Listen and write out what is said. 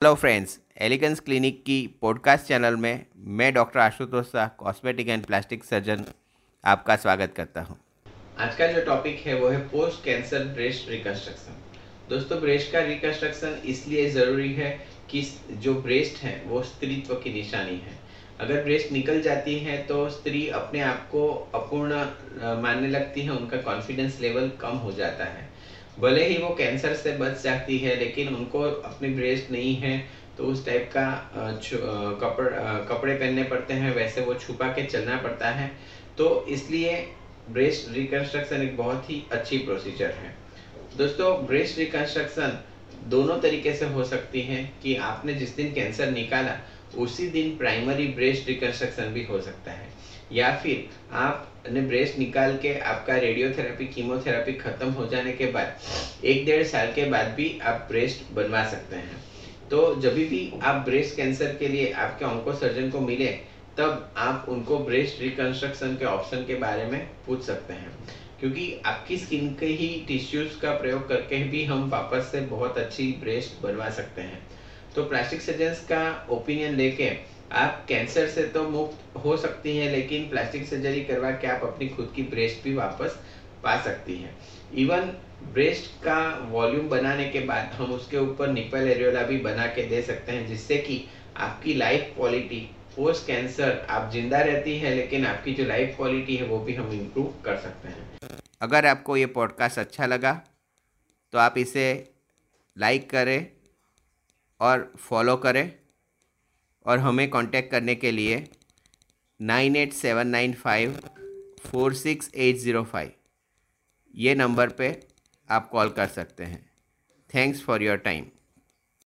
Hello friends elegance clinic की podcast channel में मैं doctor Ashutosh Shah cosmetic and plastic surgeon आपका स्वागत करता हूँ। आज का जो टॉपिक है, वो है पोस्ट कैंसर ब्रेस्ट रिकंस्ट्रक्शन दोस्तों ब्रेस्ट का रिकंस्ट्रक्शन इसलिए ज़रूरी है कि जो ब्रेस्ट है, वो स्त्रीत्व की निशानी है। अगर ब्रेस्ट निकल जाती है तो स्त्री अपने आप को अपूर्ण मानने लगती है, उनका कॉन्फिडेंस लेवल कम हो जाता है। भले ही वो कैंसर से बच जाती है, लेकिन उनको अपनी ब्रेस्ट नहीं है तो उस टाइप का कपड़ कपड़े पहनने पड़ते हैं, वैसे वो छुपा के चलना पड़ता है। तो इसलिए ब्रेस्ट रिकंस्ट्रक्शन एक बहुत ही अच्छी प्रोसीजर है। दोस्तों ब्रेस्ट रिकंस्ट्रक्शन दोनों तरीके से हो सकती है कि आपने जिस दिन कैंसर निकाला उसी दिन प्राइमरी ब्रेस्ट रिकंस्ट्रक्शन भी हो सकता है। या फिर आपने ब्रेस्ट निकाल के आपका रेडियोथेरेपी कीमोथेरेपी खत्म हो जाने के बाद, एक डेढ़ साल के बाद भी आप ब्रेस्ट बनवा सकते हैं। तो जब भी आप ब्रेस्ट कैंसर के लिए आपके ऑन्को सर्जन को मिले, तब आप उनको ब्रेस्ट रिकंस्ट्रक्शन के ऑप्शन के बारे में पूछ सकते हैं। क्योंकि आपकी स्किन के ही टिश्यूज का प्रयोग करके भी हम वापस से बहुत अच्छी ब्रेस्ट बनवा सकते हैं। तो प्लास्टिक सर्जन का ओपिनियन लेके आप कैंसर से तो मुक्त हो सकती हैं, लेकिन प्लास्टिक सर्जरी करवा के आप अपनी खुद की ब्रेस्ट भी वापस पा सकती हैं। इवन ब्रेस्ट का वॉल्यूम बनाने के बाद हम उसके ऊपर निपल एरियोला भी बना के दे सकते हैं, जिससे कि आपकी लाइफ क्वालिटी पोस्ट कैंसर आप ज़िंदा रहती है, लेकिन आपकी जो लाइफ क्वालिटी है वो भी हम इम्प्रूव कर सकते हैं। अगर आपको ये पॉडकास्ट अच्छा लगा तो आप इसे लाइक करें और फॉलो करें। और हमें कांटेक्ट करने के लिए nine eight seven nine five four six eight zero five. ये नंबर पे आप कॉल कर सकते हैं। Thanks for your time